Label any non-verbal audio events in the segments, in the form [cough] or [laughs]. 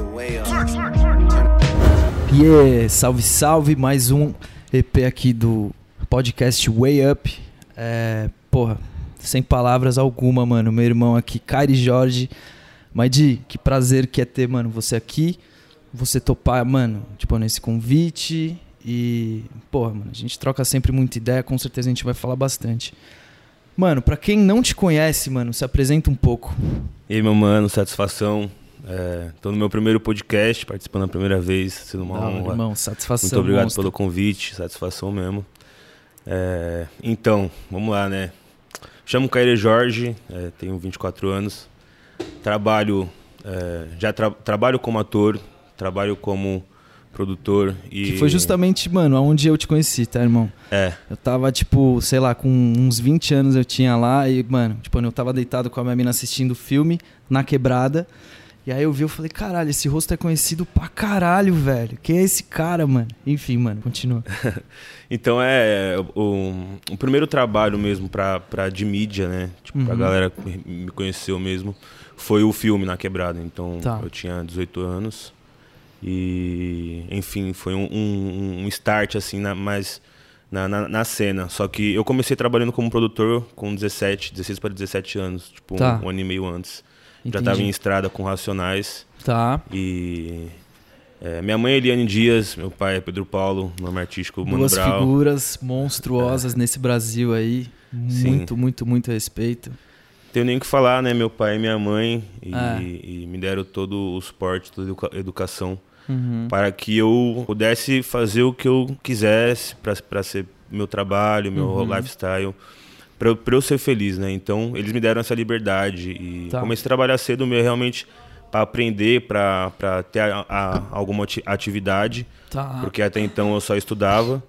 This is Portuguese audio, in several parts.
way, up. Yeah, salve, salve, mais um EP aqui do podcast Way Up. É, porra, sem palavras alguma, mano. Meu irmão aqui, Kairi Jorge. Maidi, que prazer que é ter, mano, você aqui. Você topar, mano, tipo, nesse convite. E, porra, mano, a gente troca sempre muita ideia, com certeza a gente vai falar bastante. Mano, pra quem não te conhece, mano, se apresenta um pouco. E aí, meu mano, satisfação. É, tô no meu primeiro podcast, participando a primeira vez, sendo uma hora, honra. irmão, satisfação. Muito obrigado monstro. pelo convite, satisfação mesmo. É, então, vamos lá, né? Chamo Caire Jorge, é, tenho 24 anos. Trabalho, é, já tra- trabalho como ator, trabalho como produtor e Que foi justamente, mano, aonde eu te conheci, tá, irmão? é, Eu tava, tipo, sei lá, com uns 20 anos eu tinha lá e, mano, tipo, eu tava deitado com a minha mina assistindo filme na quebrada. E aí eu vi, eu falei, caralho, esse rosto é conhecido pra caralho, velho. Quem é esse cara, mano? Enfim, mano, continua. [laughs] Então é o, o primeiro trabalho mesmo pra, pra de mídia, né? Tipo, pra Uhum. galera que me conheceu mesmo, foi o filme Na Quebrada. Então Tá. eu tinha 18 anos e, enfim, foi um, um, um start assim, na, mais na, na, na cena. Só que eu comecei trabalhando como produtor com 17, 16 para 17 anos, tipo Tá. um, um ano e meio antes. Já Entendi. tava em estrada com Racionais Tá. e... é, minha mãe é Eliane Dias, meu pai é Pedro Paulo, nome artístico Mano Duas Brown. figuras monstruosas nesse Brasil aí. Sim. Muito, muito, muito respeito. Tenho nem o que falar, né? Meu pai e minha mãe e, É. e me deram todo o suporte, toda a educa- educação Uhum. para que eu pudesse fazer o que eu quisesse para ser meu trabalho, meu Uhum. lifestyle, para eu, pra eu ser feliz, né? Então eles me deram essa liberdade e Tá. comecei a trabalhar cedo meu realmente para aprender, para ter a- a- alguma ati- atividade, Tá. porque até então eu só estudava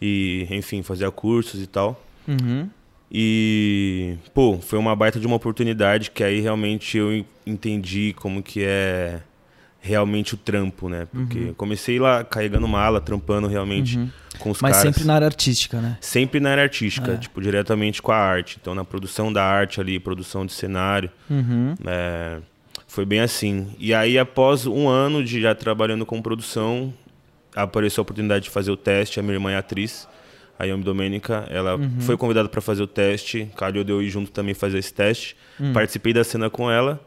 e, enfim, fazia cursos e tal. Uhum. E, pô, foi uma baita de uma oportunidade que aí realmente eu en- entendi como que é realmente o trampo, né? Porque eu comecei lá carregando mala, trampando realmente Uhum. com os Mas caras. sempre na área artística, né? Sempre na área artística, É. tipo, diretamente com a arte. Então, na produção da arte ali, produção de cenário, Uhum. é, foi bem assim. E aí, após um ano de já trabalhando com produção, apareceu a oportunidade de fazer o teste. A minha irmã é atriz, a Yami Domênica, ela Uhum. foi convidada para fazer o teste. Calhou de eu ir junto também fazer esse teste. Hum. Participei da cena com ela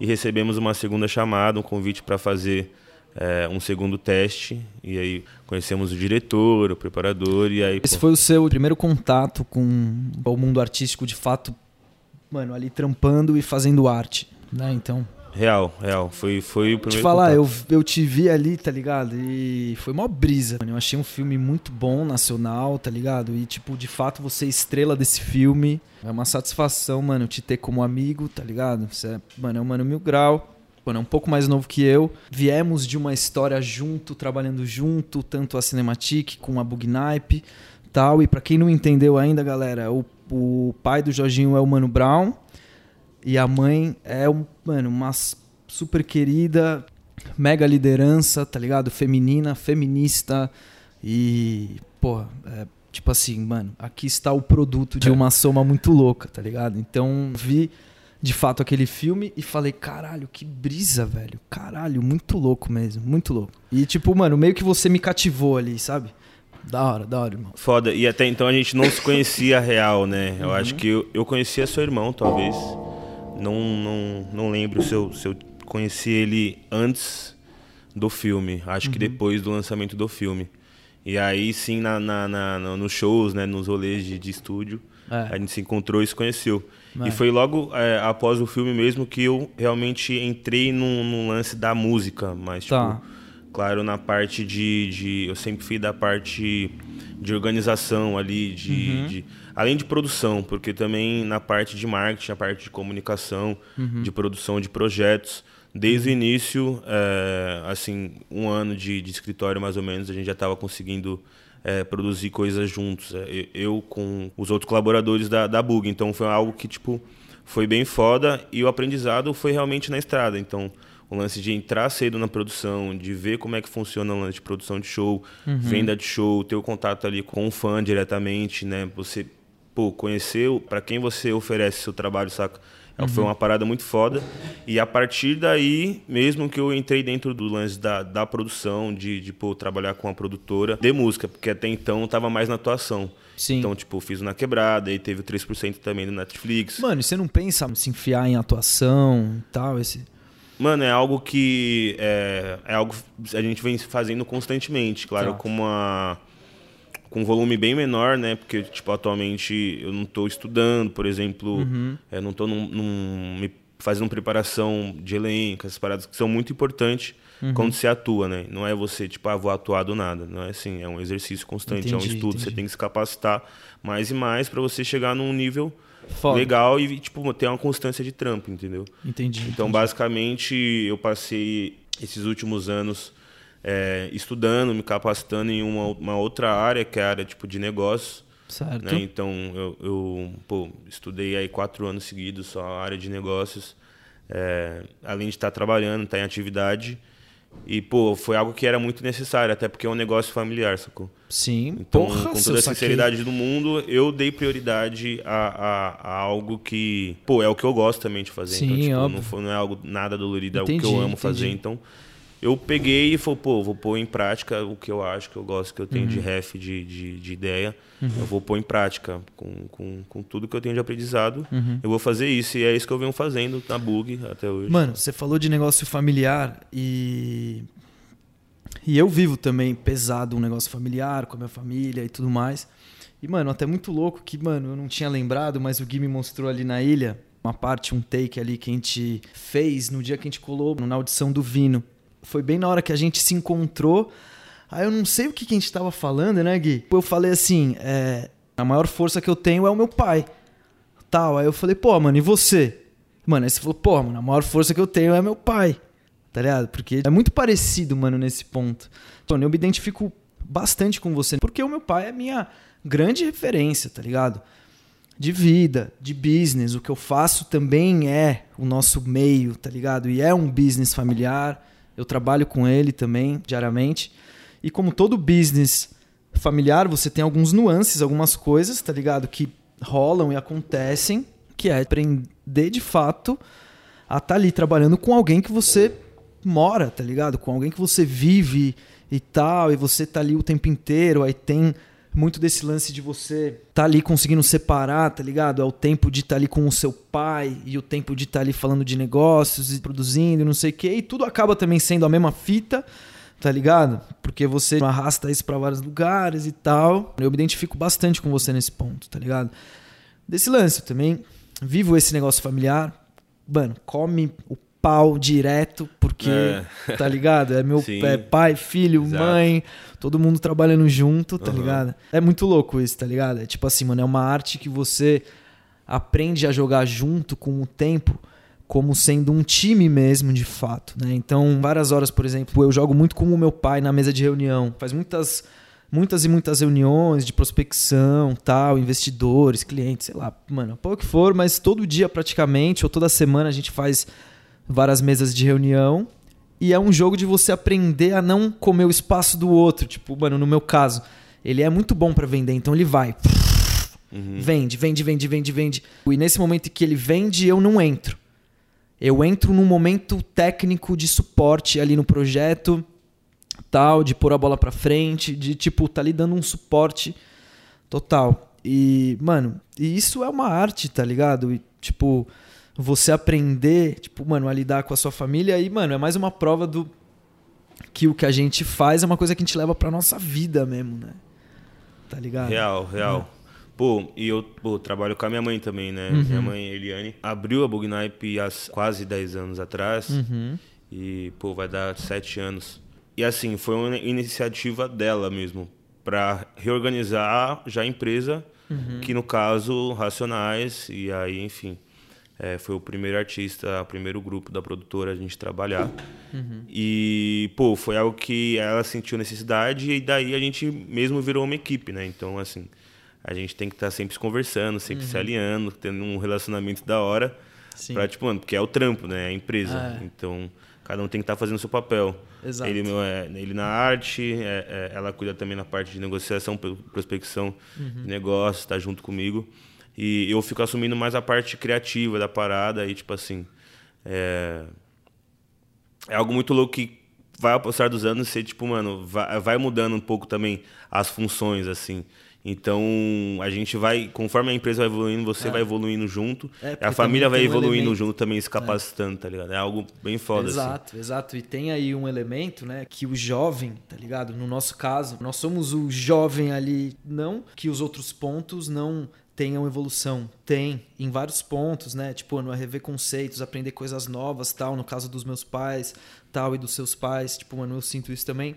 e recebemos uma segunda chamada, um convite para fazer é, um segundo teste. E aí conhecemos o diretor, o preparador, e aí. Esse pô, foi o seu primeiro contato com o mundo artístico de fato, mano, ali trampando e fazendo arte, né? Então, Real, real. Foi, foi o te primeiro. falar, contato. eu, eu te vi ali, tá ligado? E foi mó brisa. Mano. Eu achei um filme muito bom, nacional, tá ligado? E, tipo, de fato, você é estrela desse filme. É uma satisfação, mano, te ter como amigo, tá ligado? Você é, mano, é um mano mil grau. Mano, é um pouco mais novo que eu. Viemos de uma história junto, trabalhando junto, tanto a Cinematic com a Bugnipe tal. E pra quem não entendeu ainda, galera, o, o pai do Jorginho é o Mano Brown. E a mãe é, um, mano, uma super querida, mega liderança, tá ligado? Feminina, feminista. E, pô, é, tipo assim, mano, aqui está o produto de uma soma muito louca, tá ligado? Então, vi de fato aquele filme e falei, caralho, que brisa, velho. Caralho, muito louco mesmo, muito louco. E, tipo, mano, meio que você me cativou ali, sabe? Da hora, da hora, irmão. Foda. E até então a gente não se conhecia [laughs] real, né? Eu Uhum. acho que eu, eu conhecia seu irmão, talvez. Não, não, não lembro se eu, se eu conheci ele antes do filme. Acho Uhum. que depois do lançamento do filme. E aí sim, na, na, na- no- nos shows, né? Nos rolês de, de estúdio, É. a gente se encontrou e se conheceu. É. E foi logo é, após o filme mesmo que eu realmente entrei num, num lance da música. Mas, Tá. tipo, claro, na parte de, de- Eu sempre fui da parte de organização ali, de, Uhum. de- além de produção, porque também na parte de marketing, a parte de comunicação, Uhum. de produção de projetos. Desde o início, é, assim, um ano de, de escritório mais ou menos, a gente já estava conseguindo é, produzir coisas juntos. Eu, eu com os outros colaboradores da, da Bug. Então foi algo que, tipo, foi bem foda e o aprendizado foi realmente na estrada. Então, o lance de entrar cedo na produção, de ver como é que funciona o lance de produção de show, venda de show, ter o contato ali com o fã diretamente, né? Você, pô, conhecer para quem você oferece seu trabalho, saca? Uhum. Foi uma parada muito foda. E a partir daí, mesmo que eu entrei dentro do lance da, da produção, de, de pô, trabalhar com a produtora de música, porque até então eu tava mais na atuação. Sim. Então, tipo, fiz Na Quebrada e teve 3% também no Netflix. Mano, e você não pensa em se enfiar em atuação e tal? Esse... Mano, é algo que é, é algo a gente vem fazendo constantemente, claro, tá. com uma com um volume bem menor, né? Porque tipo atualmente eu não estou estudando, por exemplo, uhum. eu não estou num, num, me fazendo preparação de elenco, essas paradas que são muito importantes uhum. quando você atua, né? Não é você tipo, ah, vou atuar do nada, não é assim, é um exercício constante, entendi, é um estudo, entendi. você tem que se capacitar mais e mais para você chegar num nível Foda. legal e tipo ter uma constância de trampo, entendeu? Entendi. Então, entendi. basicamente, eu passei esses últimos anos é, estudando, me capacitando em uma, uma, outra área, que é a área tipo de negócios. Certo. Né? Então, eu, eu pô, estudei aí quatro anos seguidos só a área de negócios. É, além de estar trabalhando, estar em atividade. E, pô, foi algo que era muito necessário, até porque é um negócio familiar, sacou? Sim, então, porra, com toda a sinceridade saquei. do mundo, eu dei prioridade a, a, a, algo que, pô, é o que eu gosto também de fazer. Sim, então, tipo, não, foi, não é algo nada dolorido, entendi, é o que eu amo entendi. fazer. Então, eu peguei e falei, pô, vou pôr em prática o que eu acho que eu gosto, que eu tenho uhum. de ref, de, de, de ideia. Uhum. Eu vou pôr em prática com, com, com tudo que eu tenho de aprendizado. Uhum. Eu vou fazer isso. E é isso que eu venho fazendo na Bug até hoje. Mano, você falou de negócio familiar e e eu vivo também pesado um negócio familiar com a minha família e tudo mais. E, mano, até muito louco que, mano, eu não tinha lembrado, mas o Gui me mostrou ali na ilha uma parte, um take ali que a gente fez no dia que a gente colou na audição do Vino. Foi bem na hora que a gente se encontrou. Aí eu não sei o que, que a gente tava falando, né, Gui? Eu falei assim: é, a maior força que eu tenho é o meu pai. Tal. Aí eu falei, pô, mano, e você? Mano, aí você falou, pô, mano, a maior força que eu tenho é meu pai tá ligado? Porque é muito parecido, mano, nesse ponto. Então, eu me identifico bastante com você, porque o meu pai é minha grande referência, tá ligado? De vida, de business, o que eu faço também é o nosso meio, tá ligado? E é um business familiar. Eu trabalho com ele também diariamente. E como todo business familiar, você tem alguns nuances, algumas coisas, tá ligado? Que rolam e acontecem, que é aprender de fato a estar tá ali trabalhando com alguém que você mora, tá ligado? Com alguém que você vive e tal, e você tá ali o tempo inteiro, aí tem muito desse lance de você tá ali conseguindo separar, tá ligado? É o tempo de estar tá ali com o seu pai e o tempo de estar tá ali falando de negócios e produzindo e não sei o quê. E tudo acaba também sendo a mesma fita, tá ligado? Porque você arrasta isso para vários lugares e tal. Eu me identifico bastante com você nesse ponto, tá ligado? Desse lance, eu também vivo esse negócio familiar. Mano, come o pau direto, porque, é. tá ligado? É meu [laughs] é pai, filho, Exato. mãe, todo mundo trabalhando junto, tá uhum. ligado? É muito louco isso, tá ligado? É tipo assim, mano, é uma arte que você aprende a jogar junto com o tempo como sendo um time mesmo, de fato, né? Então, várias horas, por exemplo, eu jogo muito com o meu pai na mesa de reunião, faz muitas muitas e muitas reuniões de prospecção, tal, investidores, clientes, sei lá, mano, pouco que for, mas todo dia praticamente ou toda semana a gente faz várias mesas de reunião. E é um jogo de você aprender a não comer o espaço do outro. Tipo, mano, no meu caso, ele é muito bom para vender, então ele vai. Uhum. Vende, vende, vende, vende, vende. E nesse momento que ele vende, eu não entro. Eu entro num momento técnico de suporte ali no projeto, tal, de pôr a bola para frente, de tipo, tá lhe dando um suporte total. E, mano, e isso é uma arte, tá ligado? E, tipo, você aprender, tipo, mano, a lidar com a sua família e, mano, é mais uma prova do que o que a gente faz é uma coisa que a gente leva pra nossa vida mesmo, né? Tá ligado? Real, real. É. Pô, e eu pô, trabalho com a minha mãe também, né? Uhum. Minha mãe, Eliane, abriu a Bugnipe há quase 10 anos atrás. Uhum. E, pô, vai dar 7 anos. E assim, foi uma iniciativa dela mesmo, para reorganizar já a empresa, uhum. que no caso, Racionais, e aí, enfim. É, foi o primeiro artista, o primeiro grupo da produtora a gente trabalhar. Uhum. E, pô, foi algo que ela sentiu necessidade e daí a gente mesmo virou uma equipe, né? Então, assim, a gente tem que estar tá sempre se conversando, sempre uhum. se alinhando, tendo um relacionamento da hora. Sim. Pra, tipo, mano, porque é o trampo, né? É a empresa. Ah, é. Então, cada um tem que estar tá fazendo o seu papel. Exato. Ele, é, ele na arte, é, é, ela cuida também na parte de negociação, prospecção uhum. de negócios, está junto comigo. E eu fico assumindo mais a parte criativa da parada e, tipo assim. É, é algo muito louco que vai ao passar dos anos ser, tipo, mano, vai, vai mudando um pouco também as funções, assim. Então, a gente vai, conforme a empresa vai evoluindo, você é. vai evoluindo junto. É, a família vai evoluindo um junto também, se capacitando, é. tá ligado? É algo bem foda, assim. Exato, assim. exato. E tem aí um elemento, né, que o jovem, tá ligado? No nosso caso, nós somos o jovem ali, não que os outros pontos não tenham evolução. Tem, em vários pontos, né? Tipo, no rever conceitos, aprender coisas novas, tal. No caso dos meus pais, tal, e dos seus pais. Tipo, mano, eu sinto isso também.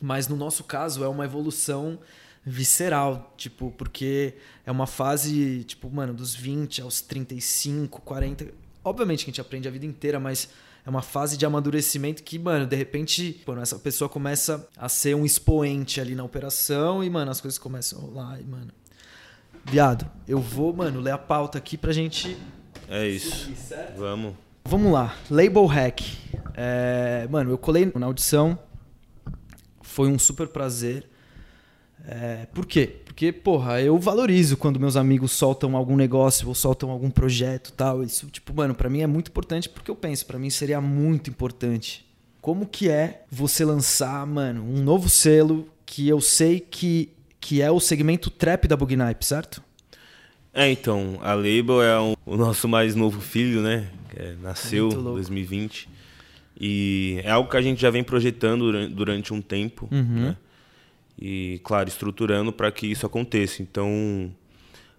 Mas no nosso caso, é uma evolução visceral, tipo, porque é uma fase, tipo, mano, dos 20 aos 35, 40. Obviamente que a gente aprende a vida inteira, mas é uma fase de amadurecimento que, mano, de repente, quando essa pessoa começa a ser um expoente ali na operação e, mano, as coisas começam a rolar e, mano. Viado, eu vou, mano, ler a pauta aqui pra gente. É isso. Vamos. Vamos lá. Label hack. É, mano, eu colei na audição. Foi um super prazer. É, por quê? Porque, porra, eu valorizo quando meus amigos soltam algum negócio ou soltam algum projeto tal. Isso, tipo, mano, para mim é muito importante porque eu penso, para mim seria muito importante. Como que é você lançar, mano, um novo selo que eu sei que, que é o segmento trap da Bugnipe, certo? É, então, a Label é um, o nosso mais novo filho, né? É, nasceu em 2020. E é algo que a gente já vem projetando durante, um tempo, uhum. né? e, claro, estruturando para que isso aconteça. Então,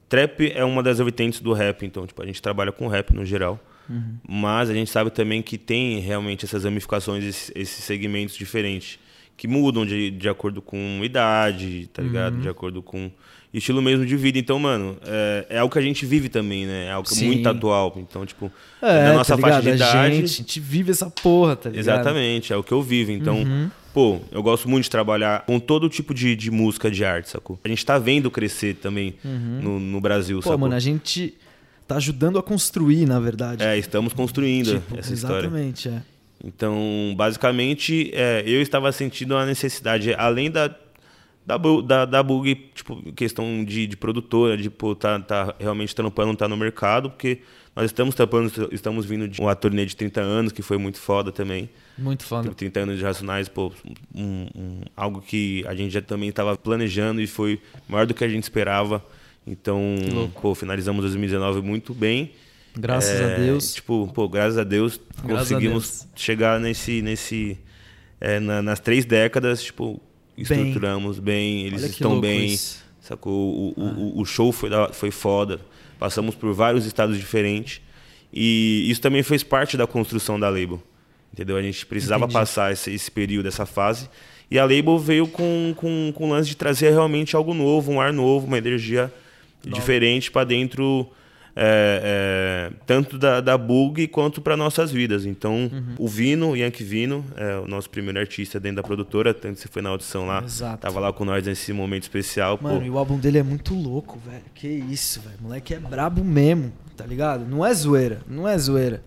trap é uma das vertentes do rap, então, tipo, a gente trabalha com rap no geral. Uhum. Mas a gente sabe também que tem realmente essas ramificações, esses segmentos diferentes, que mudam de, de acordo com idade, tá ligado? Uhum. De acordo com estilo mesmo de vida. Então, mano, é, é algo que a gente vive também, né? É algo Sim. muito atual. Então, tipo, é, na nossa tá faixa de idade. A gente, a gente vive essa porra, tá ligado? Exatamente, é o que eu vivo. Então, uhum. pô, eu gosto muito de trabalhar com todo tipo de, de música, de arte, sacou? A gente tá vendo crescer também uhum. no, no Brasil, pô, sacou? mano, a gente tá ajudando a construir, na verdade. É, estamos construindo tipo, essa exatamente, história. Exatamente, é. Então, basicamente, é, eu estava sentindo a necessidade, além da da, da, da Bug, tipo, questão de, de produtora, de pô, tá, tá realmente trampando, tá no mercado, porque nós estamos tampando, estamos vindo de uma turnê de 30 anos, que foi muito foda também. Muito foda. 30 anos de Racionais, pô, um, um, algo que a gente já também estava planejando e foi maior do que a gente esperava. Então, pô, finalizamos 2019 muito bem. Graças é, a Deus. Tipo, pô, graças a Deus graças conseguimos a Deus. chegar nesse, nesse é, na, nas três décadas, tipo, estruturamos bem, eles estão bem. Isso. Sacou? O, ah. o, o, show foi, da, foi foda. Passamos por vários estados diferentes. E isso também fez parte da construção da label. Entendeu? A gente precisava Entendi. passar esse, esse período, essa fase. E a label veio com, com, com o lance de trazer realmente algo novo, um ar novo, uma energia diferente para dentro é, é, tanto da, da Bug quanto para nossas vidas. Então, uhum. o Vino, o Yankee Vino, é o nosso primeiro artista dentro da produtora, tanto você foi na audição lá, Exato. tava lá com nós nesse momento especial. Mano, pô. e o álbum dele é muito louco, velho. Que isso, velho. Moleque é brabo mesmo, tá ligado? Não é zoeira, não é zoeira.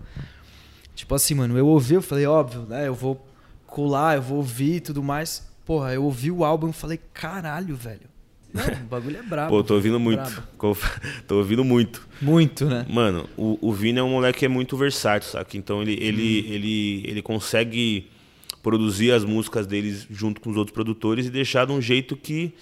Tipo assim, mano, eu ouvi, eu falei, óbvio, né? Eu vou colar, eu vou ouvir e tudo mais. Porra, eu ouvi o álbum e falei, caralho, velho. Não, o bagulho é brabo. Pô, tô ouvindo muito. [laughs] tô ouvindo muito. Muito, né? Mano, o, o Vini é um moleque que é muito versátil, saca? Então ele, ele, hum. ele, ele consegue produzir as músicas deles junto com os outros produtores e deixar de um jeito que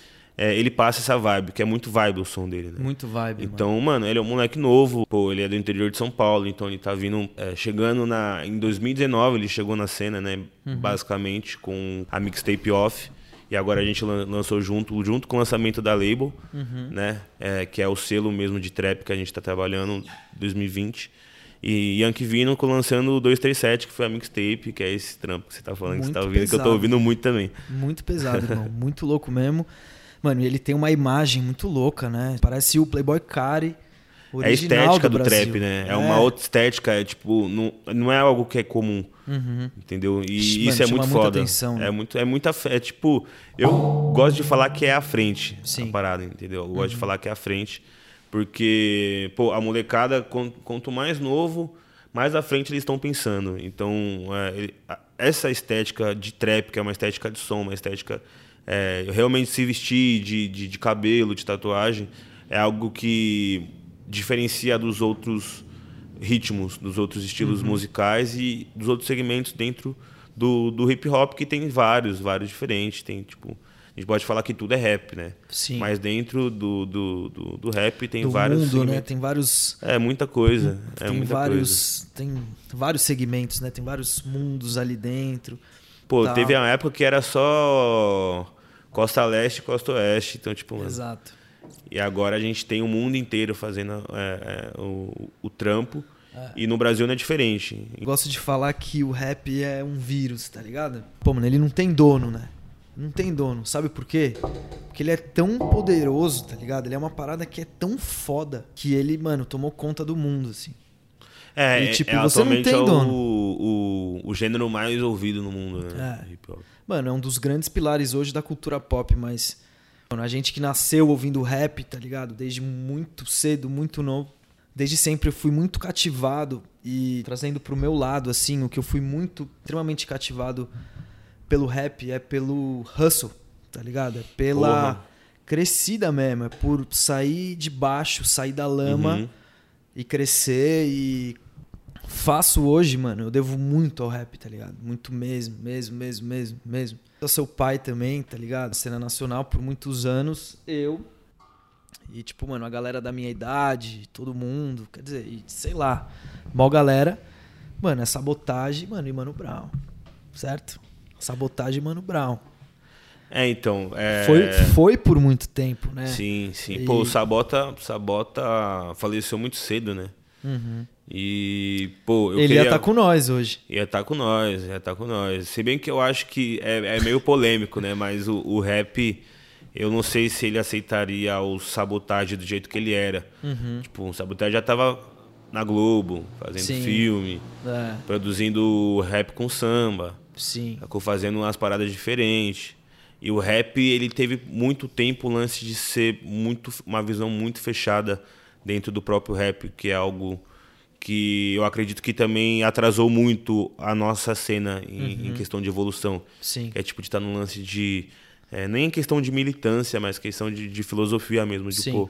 é, ele passa essa vibe, que é muito vibe o som dele, né? Muito vibe. Então, mano. mano, ele é um moleque novo, pô, ele é do interior de São Paulo, então ele tá vindo, é, chegando na. Em 2019 ele chegou na cena, né? Uhum. Basicamente, com a mixtape off. E agora a gente lançou junto, junto com o lançamento da Label, uhum. né? É, que é o selo mesmo de trap que a gente está trabalhando 2020. E Yankee Vino lançando o 237, que foi a mixtape, que é esse trampo que você tá falando, muito que você tá ouvindo, pesado. que eu tô ouvindo muito também. Muito pesado, irmão. [laughs] muito louco mesmo. Mano, ele tem uma imagem muito louca, né? Parece o Playboy Cari. É a estética do, do trap, né? É, é, uma outra estética, é tipo, não, não é algo que é comum. Uhum. Entendeu? E Ixi, isso mano, é muito foda. Atenção, é muito, é muita é tipo, eu gosto de falar que é a frente Sim. a parada, entendeu? Eu gosto uhum. de falar que é a frente, porque pô, a molecada quanto mais novo, mais à frente eles estão pensando. Então, é, essa estética de trap, que é uma estética de som, uma estética é, realmente se vestir de, de, de cabelo, de tatuagem, é algo que diferencia dos outros ritmos, dos outros estilos uhum. musicais e dos outros segmentos dentro do, do hip hop, que tem vários, vários diferentes. Tem, tipo, a gente pode falar que tudo é rap, né? Sim. Mas dentro do, do, do, do rap tem do vários. Mundo, né? Tem vários. É muita coisa. Tem é muita vários. Coisa. Tem vários segmentos, né? Tem vários mundos ali dentro. Pô, tal. teve uma época que era só Costa Leste e Costa Oeste. Então, tipo. Exato. E agora a gente tem o mundo inteiro fazendo é, é, o, o trampo. É. E no Brasil não é diferente. gosto de falar que o rap é um vírus, tá ligado? Pô, mano, ele não tem dono, né? Não tem dono. Sabe por quê? Porque ele é tão poderoso, tá ligado? Ele é uma parada que é tão foda que ele, mano, tomou conta do mundo, assim. É, e, tipo, é, você não tem é dono. O, o, o, gênero mais ouvido no mundo, né? É. Mano, é um dos grandes pilares hoje da cultura pop, mas Mano, a gente que nasceu ouvindo rap, tá ligado? Desde muito cedo, muito novo. Desde sempre eu fui muito cativado e trazendo pro meu lado, assim, o que eu fui muito, extremamente cativado pelo rap é pelo hustle, tá ligado? É pela Porra. crescida mesmo, é por sair de baixo, sair da lama uhum. e crescer e faço hoje, mano, eu devo muito ao rap, tá ligado? Muito mesmo, mesmo, mesmo, mesmo, mesmo. Eu sou pai também, tá ligado? Cena nacional por muitos anos, eu e tipo, mano, a galera da minha idade, todo mundo, quer dizer, e, sei lá, mal galera, mano, é sabotagem, mano, e Mano Brown. Certo? Sabotagem Mano Brown. É, então. É... Foi, foi por muito tempo, né? Sim, sim. E... Pô, o Sabota, Sabota faleceu muito cedo, né? Uhum. E, pô, Ele queria... ia estar tá com nós hoje. Ia estar tá com nós, ia estar tá com nós. Se bem que eu acho que é, é meio polêmico, né? Mas o, o, rap, eu não sei se ele aceitaria o sabotagem do jeito que ele era. Uhum. Tipo, o sabotagem já tava na Globo, fazendo Sim. filme, é. produzindo rap com samba. Sim. Fazendo umas paradas diferentes. E o rap, ele teve muito tempo o lance de ser muito uma visão muito fechada dentro do próprio rap, que é algo que eu acredito que também atrasou muito a nossa cena em, uhum. em questão de evolução. Sim. Que é tipo de estar no lance de. É, nem em questão de militância, mas questão de, de filosofia mesmo. De, pô,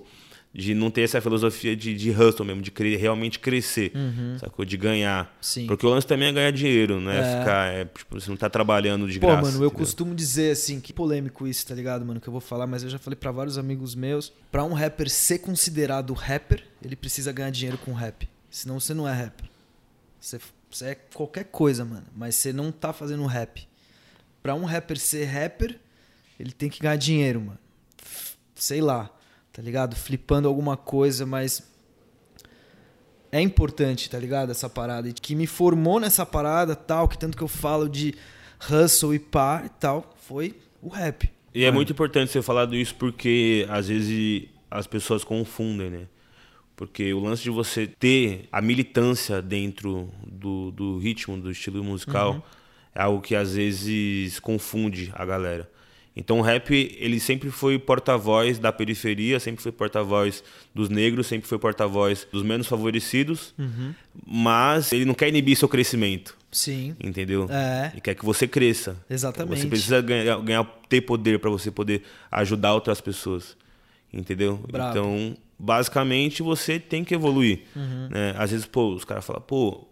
de não ter essa filosofia de, de hustle mesmo, de cre realmente crescer, uhum. sacou? De ganhar. Sim. Porque o lance também é ganhar dinheiro, né? É. Ficar, é, tipo, você não tá trabalhando de Pô, graça. Pô, mano, eu entendeu? costumo dizer assim, que polêmico isso, tá ligado, mano, que eu vou falar, mas eu já falei para vários amigos meus, para um rapper ser considerado rapper, ele precisa ganhar dinheiro com rap. Senão você não é rapper. Você, você é qualquer coisa, mano. Mas você não tá fazendo rap. Pra um rapper ser rapper, ele tem que ganhar dinheiro, mano. Sei lá, tá ligado? Flipando alguma coisa, mas. É importante, tá ligado? Essa parada. E que me formou nessa parada, tal, que tanto que eu falo de hustle e pá e tal, foi o rap. E é mano. é muito importante você falar disso porque às vezes as pessoas confundem, né? Porque o lance de você ter a militância dentro do, do ritmo, do estilo musical, uhum. é algo que às vezes confunde a galera. Então o rap, ele sempre foi porta-voz da periferia, sempre foi porta-voz dos negros, sempre foi porta-voz dos menos favorecidos, uhum. mas ele não quer inibir seu crescimento. Sim. Entendeu? É. Ele quer que você cresça. Exatamente. Você precisa ganhar, ganhar ter poder para você poder ajudar outras pessoas. Entendeu? Bravo. Então, basicamente você tem que evoluir. Uhum. Né? Às vezes, pô, os caras falam, pô,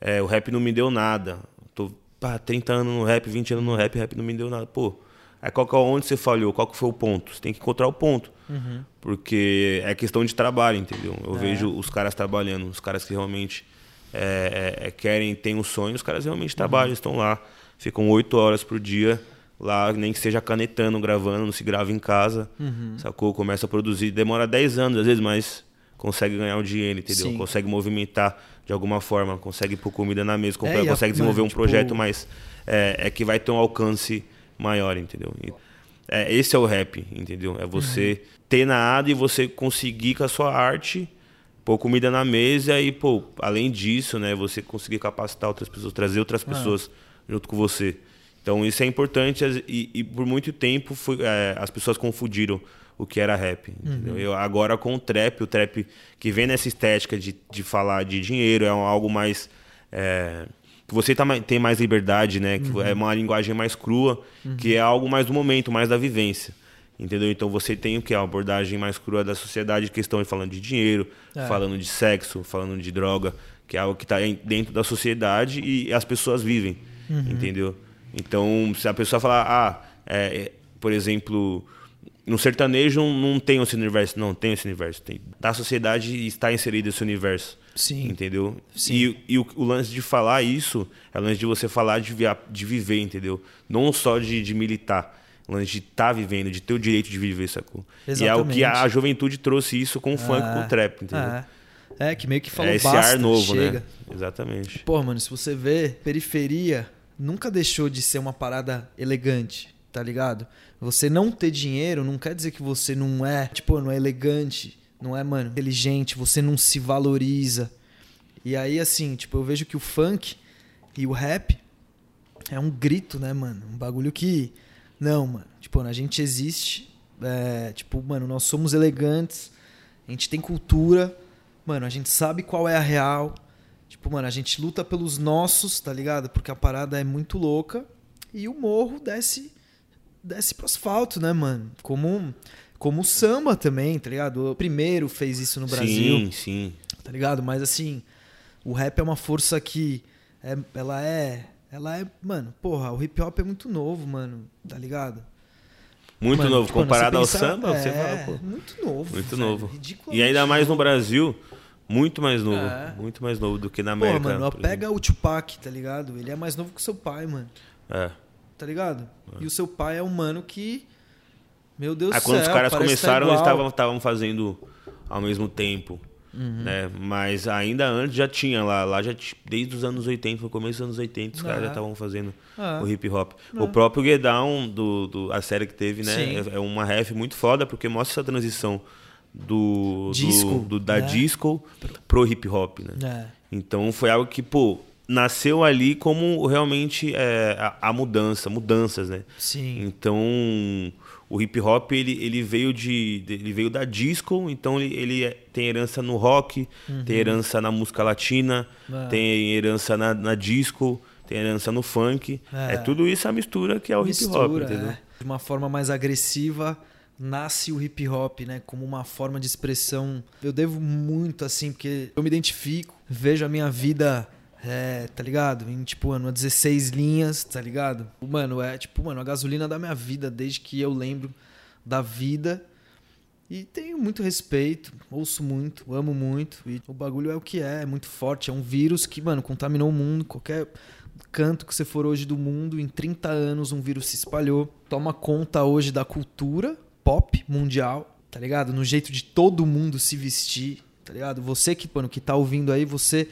é, o rap não me deu nada. Tô pá, 30 anos no rap, 20 anos no rap, rap não me deu nada. Pô, aí qual que é onde você falhou? Qual que foi o ponto? Você tem que encontrar o ponto. Uhum. Porque é questão de trabalho, entendeu? Eu é. vejo os caras trabalhando, os caras que realmente é, é, é querem, têm um sonho, os caras realmente uhum. trabalham, estão lá, ficam oito horas por dia lá, nem que seja canetando, gravando, não se grava em casa, uhum. sacou? Começa a produzir, demora 10 anos às vezes, mas consegue ganhar o dinheiro, entendeu? Sim. Consegue movimentar de alguma forma, consegue pôr comida na mesa, é, consegue desenvolver mano, um tipo... projeto, mas é, é, que vai ter um alcance maior, entendeu? E, é, esse é o rap, entendeu? É você uhum. ter nada e você conseguir com a sua arte pôr comida na mesa e, pô, além disso, né, você conseguir capacitar outras pessoas, trazer outras ah. pessoas junto com você. Então isso é importante e, e por muito tempo foi, é, as pessoas confundiram o que era rap. Uhum. Eu, agora com o trap, o trap que vem nessa estética de, de falar de dinheiro, é algo mais. É, que você tá, tem mais liberdade, né? Que uhum. é uma linguagem mais crua, uhum. que é algo mais do momento, mais da vivência. Entendeu? Então você tem o que? A abordagem mais crua da sociedade, questão de falando de dinheiro, É. falando de sexo, falando de droga, que é algo que está dentro da sociedade e as pessoas vivem. Uhum. Entendeu? Então, se a pessoa falar, ah, é, é, por exemplo, no sertanejo não tem esse universo. Não, tem esse universo. Tem. Da sociedade está inserido esse universo. Sim. Entendeu? Sim. E, e o, o lance de falar isso é o lance de você falar de, via- de viver, entendeu? Não só de, de militar. O lance de estar vivendo, de ter o direito de viver, sacou? E é o que a, Exatamente. a juventude trouxe isso com o funk, com o trap, entendeu? É. É, que meio que falou é esse basta, ar novo, chega. né? Exatamente. Pô, mano, se você vê, periferia nunca deixou de ser uma parada elegante, tá ligado? Você não ter dinheiro não quer dizer que você não é, tipo, não é elegante, não é, mano, inteligente, você não se valoriza. E aí, assim, tipo, eu vejo que o funk e o rap é um grito, né, mano? Um bagulho que. Não, mano. Tipo, a gente existe. é, tipo, mano, nós somos elegantes. A gente tem cultura. Mano, a gente sabe qual é a real. Tipo, mano, a gente luta pelos nossos, tá ligado? Porque a parada é muito louca. E o morro desce. Desce pro asfalto, né, mano? Como. Como o samba também, tá ligado? O primeiro fez isso no Brasil Sim, sim. tá ligado? Mas assim, o rap é uma força que é- ela é, ela é, mano, porra, o hip hop é muito novo, mano, tá ligado? Muito Mano, novo. tipo, Comparado ao você samba, você é, fala, pô. muito novo, Muito velho, novo. E ainda mais no. Brasil, muito mais novo. É. Muito mais novo do que na América. mano, por pega o Tupac, tá ligado? Ele é mais novo que o seu pai, mano. É. tá ligado? E o seu pai é um mano que meu Deus do quando céu, os caras tá começaram, eles igual. estavam estavam fazendo ao mesmo tempo. Uhum. Né? Mas ainda antes já tinha lá, lá já desde os anos 80, no começo dos anos 80, os caras É. já estavam fazendo É. o hip hop. O próprio Get Down, do, do, a série que teve, né? Sim. É, é uma ref muito foda, porque mostra essa transição do, do- Disco, do- da né? disco pro hip hop, né? É. Então foi algo que, pô, nasceu ali como realmente é, a, a mudança, mudanças, né? Sim. Então, o hip hop ele, ele veio de ele veio da disco, então ele, ele é- tem herança no rock, tem herança na música latina, Uhum. É. tem herança na, na disco, tem herança no funk. É. É, tudo isso a mistura que é o hip hop, entendeu? é. De uma forma mais agressiva nasce o hip hop, né? Como uma forma de expressão. Eu devo muito assim, porque eu me identifico, vejo a minha vida. É, tá ligado? Em tipo, mano, 16 linhas, tá ligado? Mano, é tipo, mano, a gasolina da minha vida desde que eu lembro da vida. E tenho muito respeito, ouço muito, amo muito. E o bagulho é o que é, é muito forte. É um vírus que, mano, contaminou o mundo. Qualquer canto que você for hoje do mundo, em 30 anos um vírus se espalhou. Toma conta hoje da cultura pop mundial, tá ligado? No jeito de todo mundo se vestir, tá ligado? Você que, mano, que tá ouvindo aí, você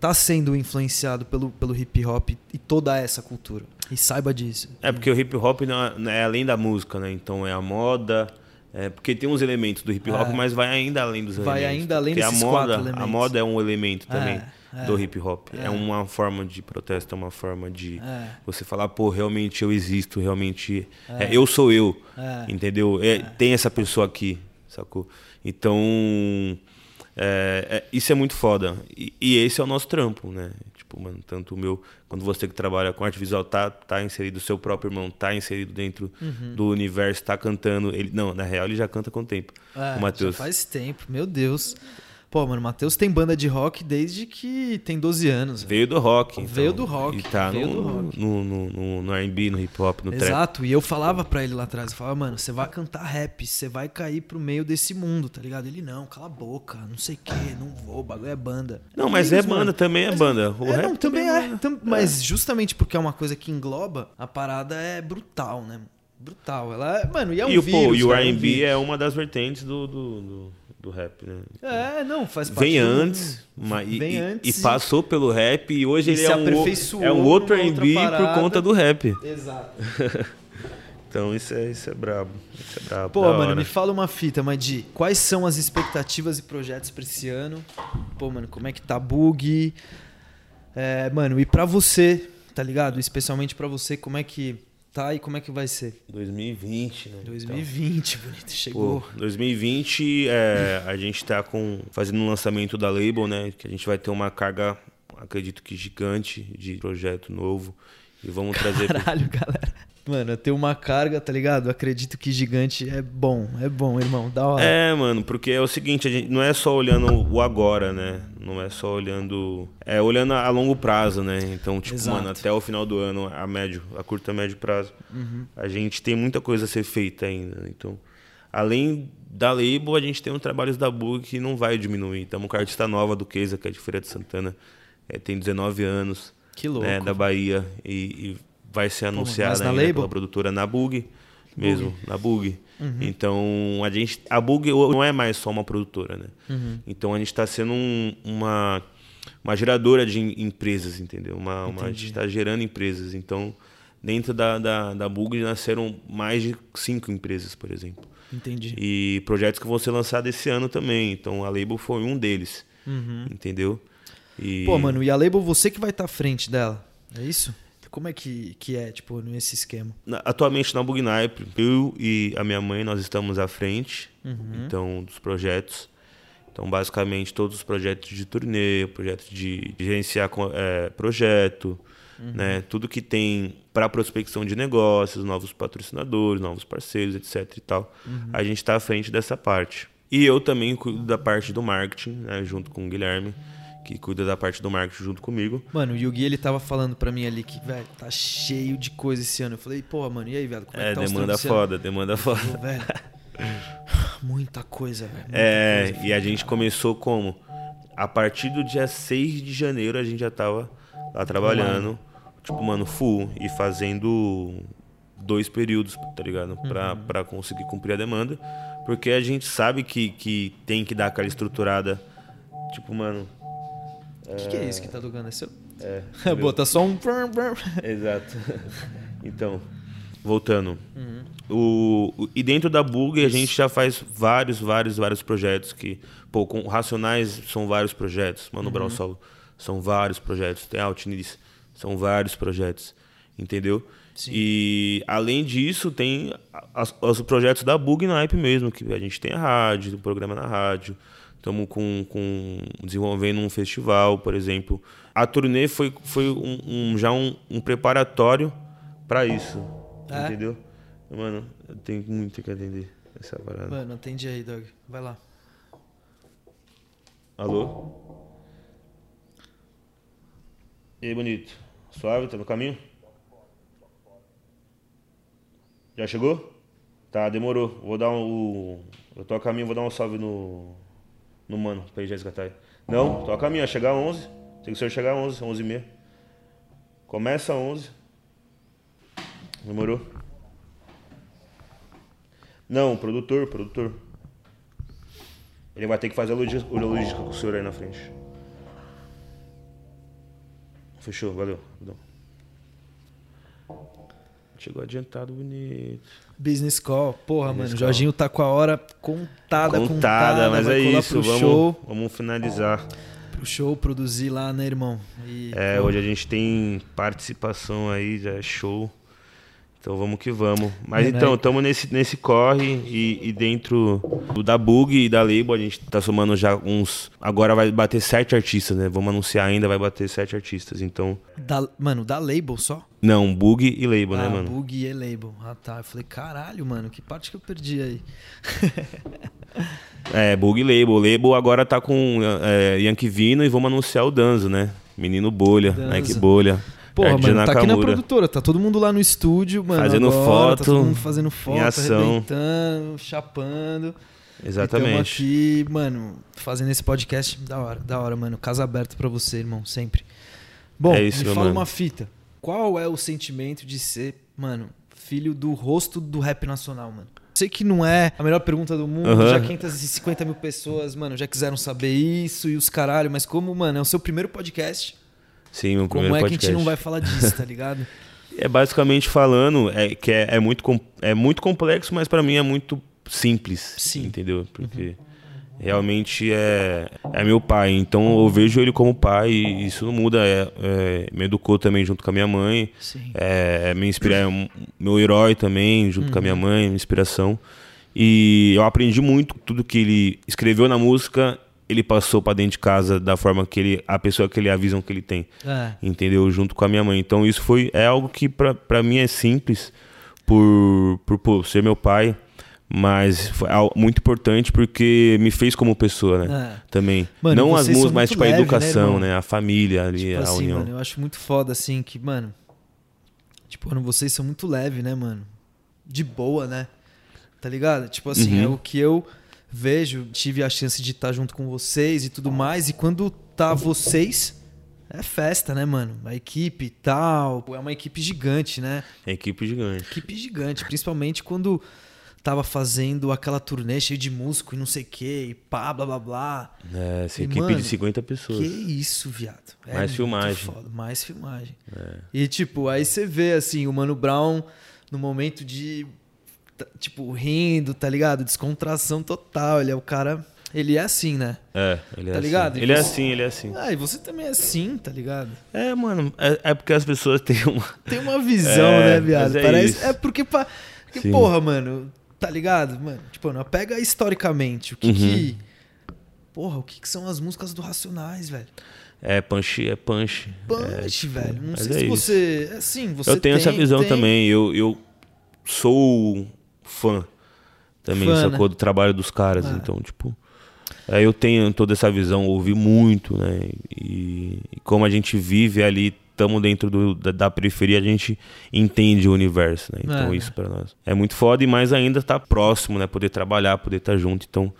tá sendo influenciado pelo, pelo hip hop e toda essa cultura. E saiba disso. É porque o hip hop não é, não é além da música, né? Então é a moda, é porque tem uns elementos do hip hop, É. mas vai ainda além dos Vai elementos. ainda além porque desses a moda, quatro a elementos. moda é um elemento também É, do é, hip hop. É. é. uma forma de protesto, é uma forma de É. você falar, pô, realmente eu existo, realmente é, eu sou eu, É. entendeu? É, Tem essa pessoa aqui, sacou? Então é, é, isso é muito foda. E, e esse é o nosso trampo, né? Tipo, mano, tanto o meu, quando você que trabalha com arte visual tá, tá inserido, o seu próprio irmão tá inserido dentro Uhum. do universo, tá cantando. Ele, não, na real ele já canta com o tempo. É, o Matheus. faz tempo, meu Deus. Pô, mano, o Matheus tem banda de rock desde que tem 12 anos. Veio do rock. Então, Veio do rock, E tá veio no, no, no, no, no R&B, no hip hop, no trap. Exato, e eu falava pra ele lá atrás, eu falava, mano, você vai cantar rap, você vai cair pro meio desse mundo, tá ligado? Ele, não, cala a boca, não sei o que, não vou, o bagulho é banda. Não, mas é banda, mano. também é banda. O é, rap não, também é é. tam- mas justamente porque é uma coisa que engloba, a parada é brutal, né? Brutal. Ela é, mano, e é um e, o, vírus, pô, e o é R&B é uma das vertentes do, do, do, do rap, né? É, não, faz parte Vem do- antes, mas, e, Vem e- antes e passou pelo rap e hoje e ele se é um, é um outro R&B por conta do rap. Exato. [laughs] Então isso é, isso é brabo. Isso é brabo. Pô, mano, hora. me fala uma fita, Madi. Quais são as expectativas e projetos pra esse ano? Pô, mano, como é que tá bug? É, mano, e pra você, tá ligado? Especialmente pra você, como é que tá e como é que vai ser? 2020, né? 2020, [laughs] bonito, Então, chegou. pô, 2020 é, a gente tá com fazendo um lançamento da label, né? Que a gente vai ter uma carga, acredito que gigante de projeto novo e vamos trazer Caralho, galera. Mano, ter uma carga, tá ligado? Acredito que gigante é bom, é bom, irmão, da hora. É, mano, porque é o seguinte, a gente não é só olhando o agora, né? Não é só olhando. É olhando a longo prazo, né? Então, tipo, Exato. mano, até o final do ano, a médio, a curto a médio prazo, Uhum. a gente tem muita coisa a ser feita ainda. né? Então, além da label, a gente tem os trabalhos da Bug que não vai diminuir. Estamos com a artista nova do Keisa, que é de Feira de Santana, é, tem 19 anos. Que louco. né, da Bahia e, e vai ser anunciada na ainda label? pela produtora na Bug mesmo, na Bug. Então a gente, a Bug não é mais só uma produtora, né? Então a gente está sendo um- uma uma geradora de em- empresas, entendeu? Uma, uma- a gente está gerando empresas. Então dentro da, da, da Bug nasceram mais de cinco empresas, por exemplo. Entendi. E projetos que vão ser lançados esse ano também. Então a Label foi um deles, entendeu? E... Uhum. Pô, mano, e a label você que vai estar à frente dela, é isso? Como é que, que é, tipo, nesse esquema? Atualmente na Bugnipe, eu e a minha mãe, nós estamos à frente Uhum. então, dos projetos. Então, basicamente, todos os projetos de turnê, projetos de, de gerenciar é, projeto, Uhum. né? tudo que tem para prospecção de negócios, novos patrocinadores, novos parceiros, etc. e tal. Uhum. A gente está à frente dessa parte. E eu também cuido da parte do marketing, né? junto com o Guilherme, que cuida da parte do marketing junto comigo. Mano, o Yugi, ele tava falando pra mim ali que, velho, tá cheio de coisa esse ano. Eu falei, porra, mano, e aí, velho? Como é, É, que tá demanda foda, demanda foda. Pô, velho, [laughs] muita coisa, velho. É, coisa. e a gente começou como? A partir do dia 6 de janeiro a gente já tava lá trabalhando, tipo, mano, full e fazendo dois períodos, tá ligado? Pra, pra conseguir cumprir a demanda. Porque a gente sabe que, que tem que dar aquela estruturada, tipo, mano. O que, que é isso que tá tocando? É seu? É. [laughs] Bota só um... Exato. [laughs] Então, voltando. O, o- e dentro da Bug a gente já faz vários, vários, vários projetos que, pô, com Racionais são vários projetos, Mano Brown Solo são vários projetos, tem Altinis, são vários projetos, entendeu? Sim. E além disso, tem as- os projetos da Bug Naipe mesmo, que a gente tem a rádio, o programa na rádio, estamos com, com desenvolvendo um festival, por exemplo. A turnê foi, foi um, um- já um, um preparatório para isso, É? entendeu? Mano, eu tenho muito que atender essa parada. Mano, atende aí, Doug. Vai lá. Alô? E aí, bonito? Suave? Tá no caminho? Já chegou? Tá, demorou. Vou dar um. o- Eu tô a caminho, vou dar um salve no. No mano, pra ele já resgatar. Não, tô a caminho, vai chegar às 11. Tem que senhor chegar às 11, 11 e meia. Começa às 11. Demorou? Não, produtor, produtor. Ele vai ter que fazer a logística, a logística com o senhor aí na frente. Fechou, valeu. Chegou adiantado, bonito. Business Call. Porra, Business mano, o call. Jorginho tá com a hora contada, contada. Contada, mas é isso. Pro Vamos, show, vamos finalizar. pro show, produzir lá, né, irmão? E, É, pô, hoje a gente tem participação aí, já é show. Então vamos que vamos. Mas então, estamos nesse, nesse corre e, e dentro do da Bug e da Label, a gente tá somando já uns. Agora vai bater sete artistas, né? Vamos anunciar ainda, vai bater sete artistas. Então. da- mano, da label só? Não, Bug e Label, né, ah, mano? Bug e label. Ah, tá. Eu falei, caralho, mano, que parte que eu perdi aí? [laughs] É, Bug e Label. Label agora tá com é, Yankee Vino e vamos anunciar o Danzo, né? Menino Bolha, Danzo. Nike Bolha. Porra, Arte de mano, tá aqui na produtora, tá todo mundo lá no estúdio, mano. Fazendo agora, foto, Tá todo mundo fazendo foto, arrebentando, chapando. Exatamente. aqui, mano, fazendo esse podcast. Da hora, da hora, mano. Casa aberta pra você, irmão, sempre. Bom, É isso, me fala mano. uma fita. Qual é o sentimento de ser, mano, filho do rosto do rap nacional, mano? Sei que não é a melhor pergunta do mundo, Aham. já 550 mil pessoas, mano, já quiseram saber isso e os caralho, mas como, mano, é o seu primeiro podcast, Sim, como primeiro é que a podcast. gente não vai falar disso, tá ligado? [laughs] É basicamente falando é, que é, é muito, é muito complexo, mas pra mim é muito simples. Sim. Entendeu? Porque realmente é, é meu pai. Então eu vejo ele como pai e isso não muda. É, é, me educou também junto com a minha mãe. Sim. É, é me inspira, é meu herói também, junto com a minha mãe, minha inspiração. E eu aprendi muito tudo que ele escreveu na música, ele passou pra dentro de casa da forma que ele, a pessoa que ele a visão que ele tem É. entendeu? Junto com a minha mãe. Então isso foi é algo que pra pra mim é simples, por, por pô, ser meu pai, mas foi muito importante porque me fez como pessoa, né? É. Também. Mano, Não as músicas, mas tipo a leve, né, educação, irmão? né? A família ali, Tipo a assim, união. mano, eu acho muito foda, assim, que, mano. Tipo, mano, vocês são muito leves, né, mano? De boa, né? Tá ligado? Tipo assim, Uhum. é o que eu vejo, tive a chance de estar junto com vocês e tudo mais. E quando tá vocês, é festa, né, mano? A equipe e tal. É uma equipe gigante, né? Equipe gigante. Equipe gigante, principalmente quando tava fazendo aquela turnê cheia de músico e não sei o que, e pá, blá blá blá. É, essa E, equipe mano, de 50 pessoas. Que isso, viado. É Mais filmagem. foda, Mais filmagem. É. E, tipo, aí você vê, assim, o Mano Brown no momento de, tipo, rindo, tá ligado? Descontração total. Ele é o cara... Ele é assim, né? É, ele é Tá assim. ligado? Ele é você- assim, ele é assim. Ah, e você também é assim, tá ligado? É, mano, é, é porque as pessoas têm uma. Tem uma visão, [laughs] É, né, viado? é Parece... isso. É porque, pa... porque porra, mano, tá ligado? Mano, tipo, não, pega historicamente o que Uhum. que... Porra, o que que são as músicas do Racionais, velho? É punch, é punch. Punch, é, tipo, velho. Não sei é se isso. você... É assim, você Eu tenho essa tem- visão tem- também. Eu, eu sou fã também, Fã, sacou? né? Do trabalho dos caras. Ah. Então, tipo. é, eu tenho toda essa visão, ouvi muito, né? E, e como a gente vive ali, estamos dentro do- da, da periferia, a gente entende o universo, né? Então, É, isso pra nós é muito foda e mais ainda estar próximo, né? Poder trabalhar, poder estar junto. Então,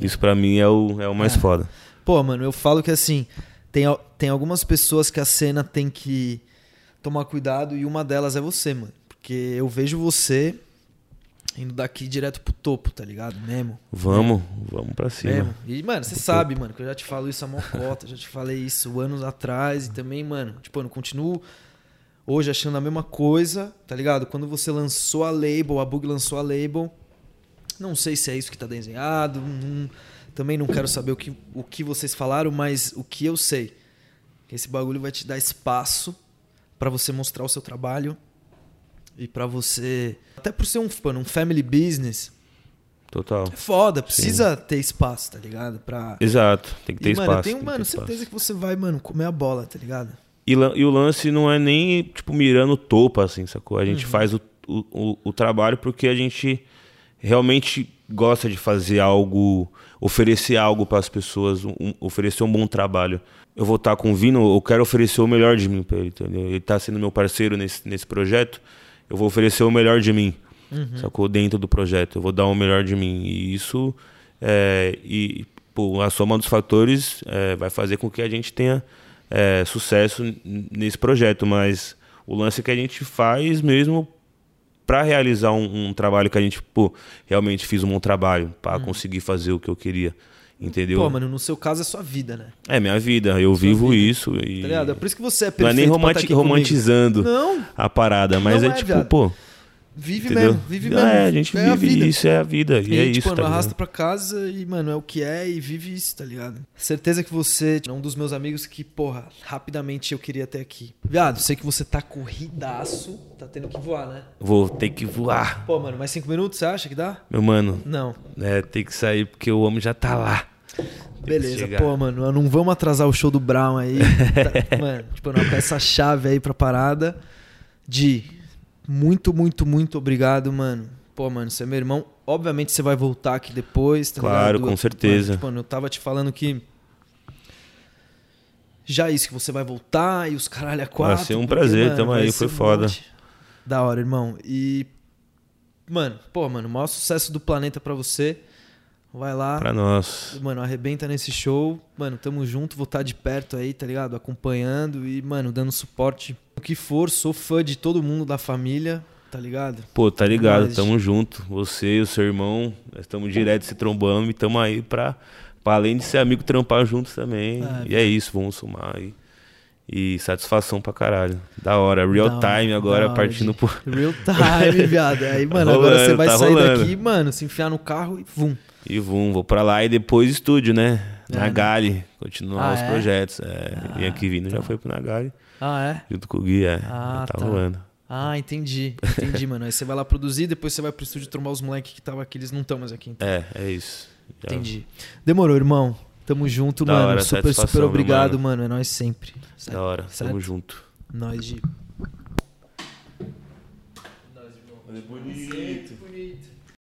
isso pra mim é o, é o mais É. foda. Pô, mano, eu falo que assim, tem, tem algumas pessoas que a cena tem que tomar cuidado e uma delas é você, mano. Porque eu vejo você indo daqui direto pro topo, tá ligado? Mesmo. Vamos, vamos pra cima. Mesmo. E, mano, você sabe, mano, que eu já te falo isso a mocota, já te falei isso anos atrás e também, mano, tipo, eu não continuo hoje achando a mesma coisa, tá ligado? Quando você lançou a label, a Bug lançou a label, não sei se é isso que tá desenhado, não- também não quero saber o que, o que vocês falaram, mas o que eu sei, que esse bagulho vai te dar espaço pra você mostrar o seu trabalho e pra você, até por ser um, mano, um family business, Total. é foda, precisa ter espaço, tá ligado? Pra... Exato, tem que ter e, espaço. mano, eu tenho, mano, certeza espaço. que você vai, mano, comer a bola, tá ligado? E, e o lance não é nem, tipo, mirando o topo, assim, sacou? A Uhum. gente faz o, o, o- trabalho porque a gente realmente gosta de fazer algo, oferecer algo para as pessoas, um- oferecer um bom trabalho. Eu vou estar com o Vino, eu quero oferecer o melhor de mim para ele, entendeu? Ele tá sendo meu parceiro nesse, nesse projeto, eu vou oferecer o melhor de mim, Uhum. sacou? Dentro do projeto, eu vou dar o melhor de mim. E isso, é, e, pô, a soma dos fatores é, vai fazer com que a gente tenha é, sucesso nesse projeto, mas o lance é que a gente faz mesmo para realizar um, um trabalho que a gente, pô, realmente fiz um bom trabalho para conseguir fazer o que eu queria, entendeu? Pô, mano, no seu caso é sua vida, né? É minha vida, eu vivo vida. isso e Tá ligado? É por isso que você é não perfeito é nem romanti- tá comigo. romantizando Não, a parada, mas Não é, é, tipo, viado. pô, vive entendeu? mesmo, vive Não, mesmo. É, a gente a vive vida. isso, é a vida, e, E, é tipo, isso, mano, tá arrasta pra casa e, mano, é o que é e vive isso, tá ligado? Certeza que você é um dos meus amigos que, porra, rapidamente eu queria ter aqui. Viado, sei que você tá corridaço, tá tendo que voar, né? Vou ter que voar, Pô, mano, mais cinco minutos você acha que dá? meu mano, Não. é, tem que sair porque o homem já tá lá. Beleza, pô, mano, não vamos atrasar o show do Brown aí. [laughs] Tá- mano, tipo, não, essa chave aí pra parada. De muito, muito, muito obrigado, mano. Pô, mano, você é meu irmão. Obviamente você vai voltar aqui depois, tá Claro, ligado? com certeza. Mano, tipo, mano, eu tava te falando que. Já isso, que você vai voltar e os caralho a quatro. Vai ser um porque, prazer, mano, tamo aí, foi um foda. monte. Da hora, irmão. E. Mano, pô, mano, o maior sucesso do planeta pra você. Vai lá. Pra nós. Mano, arrebenta nesse show. Mano, tamo junto, vou estar de perto aí, tá ligado? Acompanhando e, mano, dando suporte. O que for, sou fã de todo mundo da família, tá ligado? Pô, tá ligado, Mas- tamo junto. Você e o seu irmão, nós estamos direto se trombando e tamo aí pra, pra além de ser amigo, trampar juntos também. É, e é isso, vamos somar aí. E satisfação pra caralho. Da hora. Real Da hora, time da agora, hora, partindo de- por. Real time, viado. Aí, [laughs] mano, Tá agora você rolando, vai tá sair rolando. daqui, mano, se enfiar no carro e vum. E vum, vou pra lá e depois estúdio, né? É, Na né? Gali. Continuar Ah, os é? projetos. É. e aqui vindo já foi pro Nagali, Ah, é? junto com o Gui, é. Ah, tá, tá. rolando. Ah, entendi. Entendi, mano. Aí você vai lá produzir, depois você vai pro estúdio trombar os moleques que estavam aqui, eles não estão mais aqui. Então. É, é isso. Já- Entendi. Demorou, irmão. Tamo junto, Da mano. hora, super, super obrigado, mano. mano. É nóis sempre. Da hora, Certo? tamo junto. Nós de. Bonito. bonito.